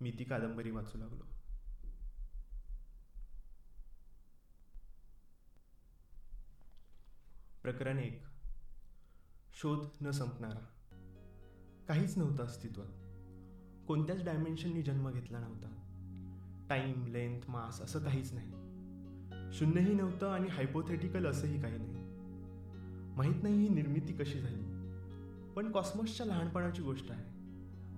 मी ती कादंबरी वाचू लागलो. प्रकरण एक. शोध न संपणारा. काहीच नव्हतं अस्तित्वात. कोणत्याच डायमेन्शननी जन्म घेतला नव्हता. टाईम लेंथ मास असं काहीच नाही. शून्यही नव्हतं आणि हायपोथेटिकल असंही काही नाही. माहीत नाही ही निर्मिती कशी झाली. पण कॉस्मॉसच्या लहानपणाची गोष्ट आहे.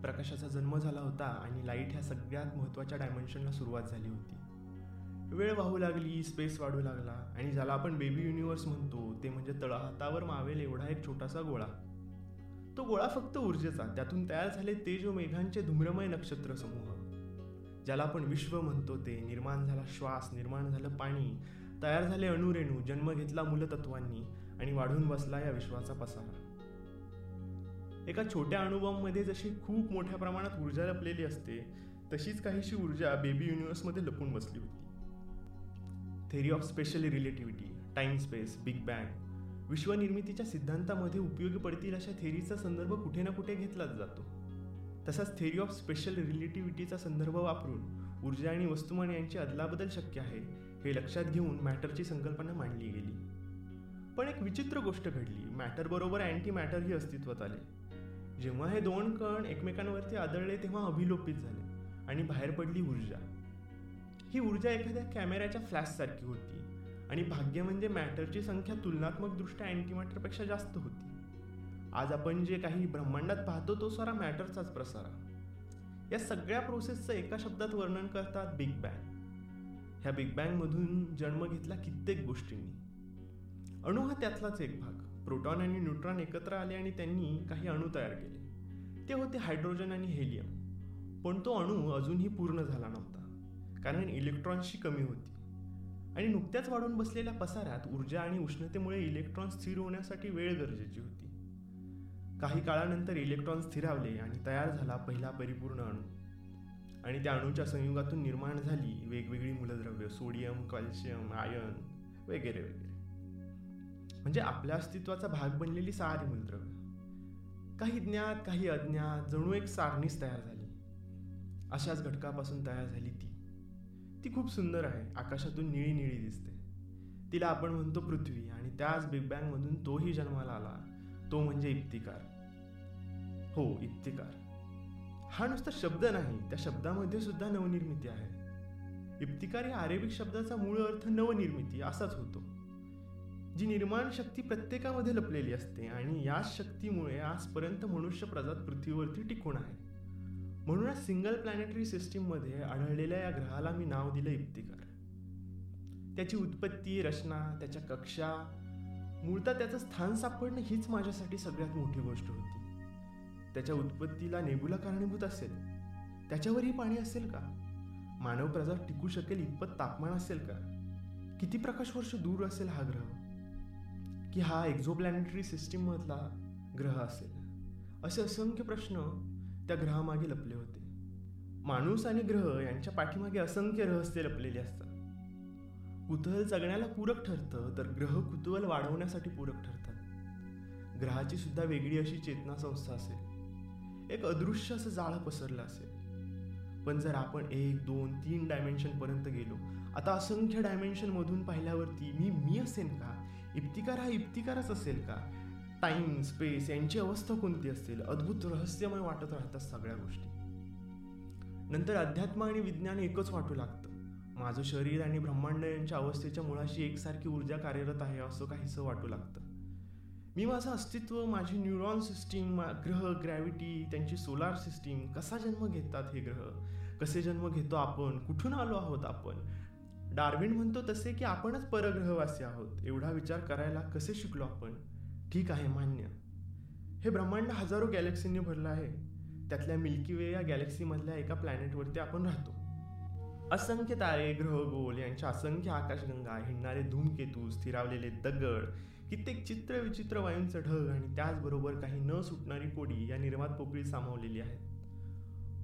प्रकाशाचा जन्म झाला होता आणि लाइट ह्या सगळ्यात महत्त्वाच्या डायमेन्शनला सुरुवात झाली होती. वेळ वाहू लागली स्पेस वाढू लागला आणि ज्याला आपण बेबी युनिवर्स म्हणतो ते म्हणजे तळहातावर मावेल एवढा एक छोटासा गोळा. तो गोळा फक्त ऊर्जेचा त्यातून तयार झाले तेज व मेघांचे धूम्रमय नक्षत्र समूह. ज्याला आपण विश्व म्हणतो ते निर्माण झाला श्वास निर्माण झालं पाणी तयार झाले अणुरेणू जन्म घेतला मूलतत्वांनी आणि वाढून बसला या विश्वाचा पसारा. एका छोट्या अणुबॉम्बमध्ये जशी खूप मोठ्या प्रमाणात ऊर्जा लपलेली असते तशीच काहीशी ऊर्जा बेबी युनिवर्समध्ये लपून बसली होती. Theory of special relativity time space big bang विश्वनिर्मितीच्या सिद्धांतामध्ये उपयोगी पडतील अशा थेरीचा संदर्भ कुठे ना कुठे घेतलाच जातो. तसाच थेरी ऑफ स्पेशल रिलेटिव्हिटीचा संदर्भ वापरून ऊर्जा आणि वस्तुमान यांची अदलाबदल शक्य आहे हे लक्षात घेऊन मॅटरची संकल्पना मांडली गेली. पण एक विचित्र गोष्ट घडली. मॅटरबरोबर अँटी मॅटरही अस्तित्वात आले. जेव्हा हे दोन कण एकमेकांवरती आदळले तेव्हा अभिलोपित झाले आणि बाहेर पडली ऊर्जा. ही ऊर्जा एखाद्या कॅमेऱ्याच्या फ्लॅशसारखी होती आणि भाग्य म्हणजे मॅटरची संख्या तुलनात्मकदृष्ट्या अँटीमॅटरपेक्षा जास्त होती. आज आपण जे काही ब्रह्मांडात पाहतो तो सारा मॅटरचाच प्रसारा या सगळ्या प्रोसेसचं एका शब्दात वर्णन करतात बिग बँग. ह्या बिग बँगमधून जन्म घेतला कित्येक गोष्टींनी. अणू हा त्यातलाच एक भाग. प्रोटॉन आणि न्यूट्रॉन एकत्र आले आणि त्यांनी काही अणू तयार केले. ते होते हायड्रोजन आणि हेलियम. पण तो अणू अजूनही पूर्ण झाला नव्हता. कारण इलेक्ट्रॉन्सची कमी होती. आणि नुकत्याच वाढून बसलेल्या पसाऱ्यात ऊर्जा आणि उष्णतेमुळे इलेक्ट्रॉन स्थिर होण्यासाठी वेळ गरजेची होती. काही काळानंतर इलेक्ट्रॉन स्थिरावले आणि तयार झाला पहिला परिपूर्ण अणू. आणि त्या अणूच्या संयुगातून निर्माण झाली वेगवेगळी मूलद्रव्य सोडियम कॅल्शियम आयन वगैरे वगैरे. म्हणजे आपल्या अस्तित्वाचा भाग बनलेली सारी मंत्र. काही ज्ञात काही अज्ञात जणू एक सारणीच तयार झाली. अशाच घटकापासून तयार झाली ती. ती खूप सुंदर आहे आकाशातून निळी निळी दिसते. तिला आपण म्हणतो पृथ्वी आणि त्याच बिग बँगमधून तोही जन्माला आला. तो म्हणजे इफ्तिकार हो इफ्तिकार हा नुसता शब्द नाही त्या शब्दामध्ये सुद्धा नवनिर्मिती आहे. इफ्तिकार या अरेबिक शब्दाचा मूळ अर्थ नवनिर्मिती असाच होतो. जी निर्माण शक्ती प्रत्येकामध्ये लपलेली असते आणि याच शक्तीमुळे आजपर्यंत मनुष्य प्रजात पृथ्वीवरती टिकून आहे. म्हणूनच सिंगल प्लॅनेटरी सिस्टीममध्ये आढळलेल्या या ग्रहाला मी नाव दिलं इफ्तिकार त्याची उत्पत्ती रचना त्याच्या कक्षा मूळतः त्याचं स्थान सापडणं हीच माझ्यासाठी सगळ्यात मोठी गोष्ट होती. त्याच्या उत्पत्तीला नेबुला कारणीभूत असेल. त्याच्यावरही पाणी असेल का? मानव प्रजात टिकू शकेल इतपत तापमान असेल का? किती प्रकाश वर्ष दूर असेल हा ग्रह? की हा एक्झोप्लॅनेटरी सिस्टीममधला ग्रह असेल. असे असंख्य प्रश्न त्या ग्रहामागे लपले होते. माणूस आणि ग्रह यांच्या पाठीमागे असंख्य रहस्य लपलेली असतात. कुतूहल जगण्याला पूरक ठरतं तर ग्रह कुतूहल वाढवण्यासाठी पूरक ठरतात. ग्रहाची सुद्धा वेगळी अशी चेतना संस्था असेल. एक अदृश्य असं जाळं पसरलं असेल. पण जर आपण एक दोन तीन डायमेन्शन पर्यंत गेलो आता असंख्य डायमेन्शन मधून पाहिल्यावरती मी मी असेन का? इप्तिकार हा इप्तिकारच असेल का? टाइम स्पेस यांची अवस्था कोणती असेल अद्भुत रहस्यमय वाटत राहतात सगळ्या गोष्टी. नंतर अध्यात्म आणि विज्ञान एकच वाटू लागतं. माझं शरीर आणि ब्रह्मांड यांच्या अवस्थेच्या मुळाशी एकसारखी ऊर्जा कार्यरत आहे असं काहीसं वाटू लागतं. मी माझं अस्तित्व माझी न्यूरॉन सिस्टीम ग्रह ग्रॅव्हिटी त्यांची सोलार सिस्टीम कसा जन्म घेतात हे ग्रह? कसे जन्म घेतो आपण? कुठून आलो आहोत आपण? डार्विन म्हणतो तसे की आपणच परग्रहवासी आहोत. एवढा विचार करायला कसे शिकलो आपण? ठीक आहे मान्य. हे ब्रह्मांड हजारो गॅलेक्सींनी भरलं आहे. त्यातल्या मिल्की वे या गॅलेक्सीमधल्या एका प्लॅनेटवरती आपण राहतो. असंख्य तारे ग्रह गोल यांच्या असंख्य आकाशगंगा हिंडणारे धूमकेतू स्थिरावलेले दगड कित्येक चित्र विचित्र वायूंचं ढग आणि त्याचबरोबर काही न सुटणारी कोडी या निर्मात पोकळी सामावलेली आहेत.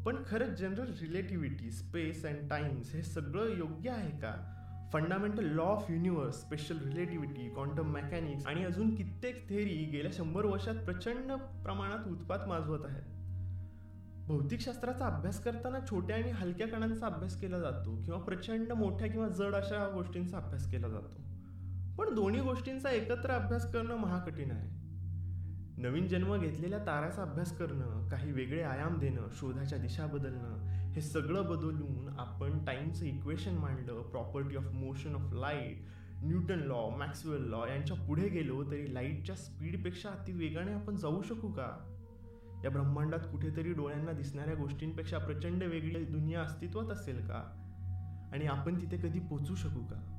पण खरंच general relativity space and times हे सगळं योग्य आहे का? Fundamental law of universe special relativity quantum mechanics आणि अजून कित्येक थेरी गेल्या शंभर वर्षात प्रचंड प्रमाणात उत्पात माजवत आहेत. भौतिकशास्त्राचा अभ्यास करताना छोट्या आणि हलक्या कणांचा अभ्यास केला जातो किंवा प्रचंड मोठ्या किंवा जड अशा गोष्टींचा अभ्यास केला जातो. पण दोन्ही गोष्टींचा एकत्र अभ्यास करणं महाकठीण आहे. नवीन जन्म घेतलेल्या ताऱ्याचा अभ्यास करणं काही वेगळे आयाम देणं शोधाच्या दिशा बदलणं हे सगळं बदलून आपण टाईमचं इक्वेशन मांडलं property of motion of light Newton law Maxwell law यांच्या पुढे गेलो तरी लाईटच्या स्पीडपेक्षा अति वेगाने आपण जाऊ शकू का? या ब्रह्मांडात कुठेतरी डोळ्यांना दिसणाऱ्या गोष्टींपेक्षा प्रचंड वेगळी दुनिया अस्तित्वात असेल का? आणि आपण तिथे कधी पोचू शकू का?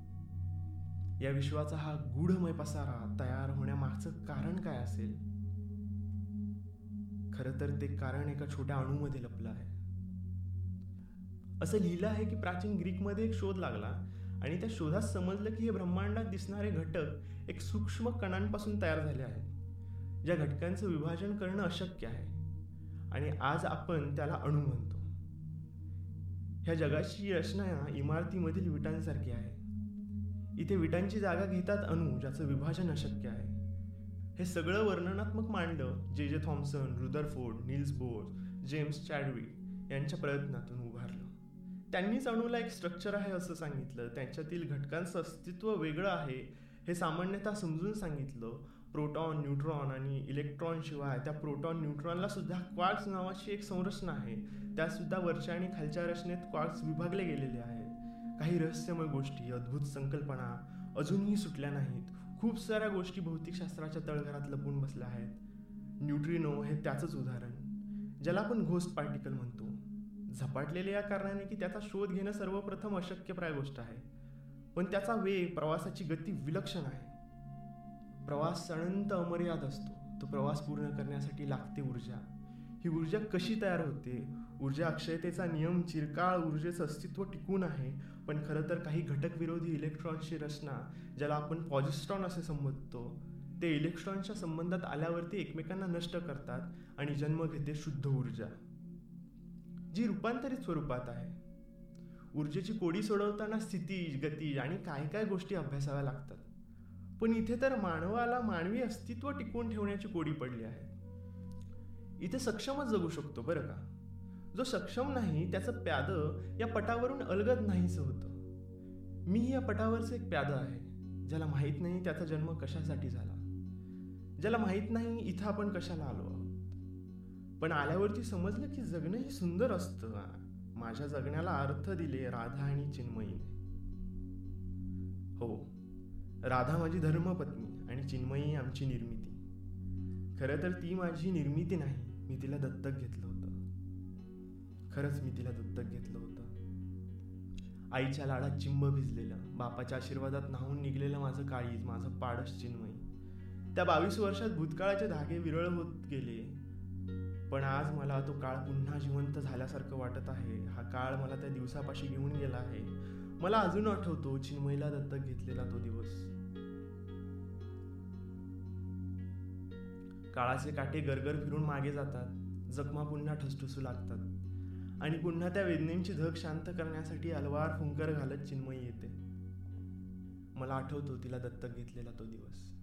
या विश्वाचा हा गूढमय पसारा तयार होण्यामागचं कारण काय असेल? खरं तर ते कारण एका छोट्या अणूमध्ये लपलं आहे. असं लिहिलं आहे की प्राचीन ग्रीकमध्ये एक शोध लागला आणि त्या शोधात समजलं की हे ब्रह्मांडात दिसणारे घटक एक सूक्ष्म कणांपासून तयार झाले आहेत ज्या घटकांचं विभाजन करणं अशक्य आहे. आणि आज आपण त्याला अणू म्हणतो. ह्या जगाची रचना इमारतीमधील विटांसारखी आहे. इथे विटांची जागा घेतात अणू ज्याचं विभाजन अशक्य आहे. हे सगळं वर्णनात्मक मांडलं J J Thomson Rutherford Niels Bohr James Chadwick यांच्या प्रयत्नातून उभारलं. त्यांनीच अणूला एक स्ट्रक्चर आहे असं सांगितलं. त्यांच्यातील घटकांचं अस्तित्व वेगळं आहे हे सामान्यतः समजून सांगितलं. प्रोटॉन न्यूट्रॉन आणि इलेक्ट्रॉनशिवाय त्या प्रोटॉन न्यूट्रॉनला सुद्धा क्वार्क्स नावाची एक संरचना आहे. त्यासुद्धा वरच्या आणि खालच्या रचनेत क्वार्क्स विभागले गेलेले आहेत. काही रहस्यमय गोष्टी अद्भुत संकल्पना अजूनही सुटल्या नाहीत. खूप साऱ्या गोष्टी भौतिकशास्त्राच्या तळघरात लपून बसल्या आहेत. न्यूट्रिनो हे त्याचंच उदाहरण ज्याला आपण घोस्ट पार्टिकल म्हणतो. झपाटलेल्या या कारणाने की त्याचा शोध घेणं सर्वप्रथम अशक्यप्राय गोष्ट आहे. पण त्याचा वेग प्रवासाची गती विलक्षण आहे. प्रवास अनंत अमर्याद असतो. तो प्रवास पूर्ण करण्यासाठी लागते ऊर्जा. ही ऊर्जा कशी तयार होते? ऊर्जा अक्षयतेचा नियम चिरकाळ ऊर्जेचं अस्तित्व टिकून आहे पण खरं तर काही घटकविरोधी इलेक्ट्रॉनची इलेक्ट्रॉन्सची रचना ज्याला आपण पॉझिस्ट्रॉन असे संबोधतो ते इलेक्ट्रॉनच्या संबंधात आल्यावरती एकमेकांना नष्ट करतात आणि जन्म घेते शुद्ध ऊर्जा जी रूपांतरित स्वरूपात आहे. ऊर्जेची कोडी सोडवताना स्थिती गती आणि काय काय गोष्टी अभ्यासाव्या लागतात. पण इथे तर मानवाला मानवी अस्तित्व टिकवून ठेवण्याची कोडी पडली आहे. इथे सक्षमच जगू शकतो बरं का? जो सक्षम नाही त्याचं प्याद या पटावरून अलगद नाहीचं होतं. मी या पटावरचं एक प्याद आहे ज्याला माहीत नाही त्याचा जन्म कशासाठी झाला. ज्याला माहीत नाही इथं आपण कशाला आलो आहोत? पण आल्यावरती समजलं की जगणं ही सुंदर असतं. माझ्या जगण्याला अर्थ दिले राधा आणि चिन्मयीने. हो राधा माझी धर्मपत्नी आणि चिन्मयी आमची निर्मिती. खरं तर ती माझी निर्मिती नाही मी तिला दत्तक घेतलं. खरंच मी तिला दत्तक घेतलं होतं. आईच्या लाडात चिंब भिजलेलं बापाच्या आशीर्वादात न्हाऊन निघलेलं माझं काळीज माझं पाडस चिन्मयी. त्या बावीस वर्षात भूतकाळाचे धागे विरळ होत गेले. पण आज मला तो काळ पुन्हा जिवंत झाल्यासारखं वाटत आहे. हा काळ मला त्या दिवसापाशी घेऊन गेला आहे. मला अजून आठवतो चिन्मयला दत्तक घेतलेला तो दिवस. काळाचे काटे गरगर फिरून मागे जातात. जखमा पुन्हा ठसठसू लागतात. आणि पुन्हा त्या वेदनेची धग शांत करण्यासाठी अलवार फुंकर घालत चिन्मयी येते. मला आठवतो तिला दत्तक घेतलेला तो दिवस.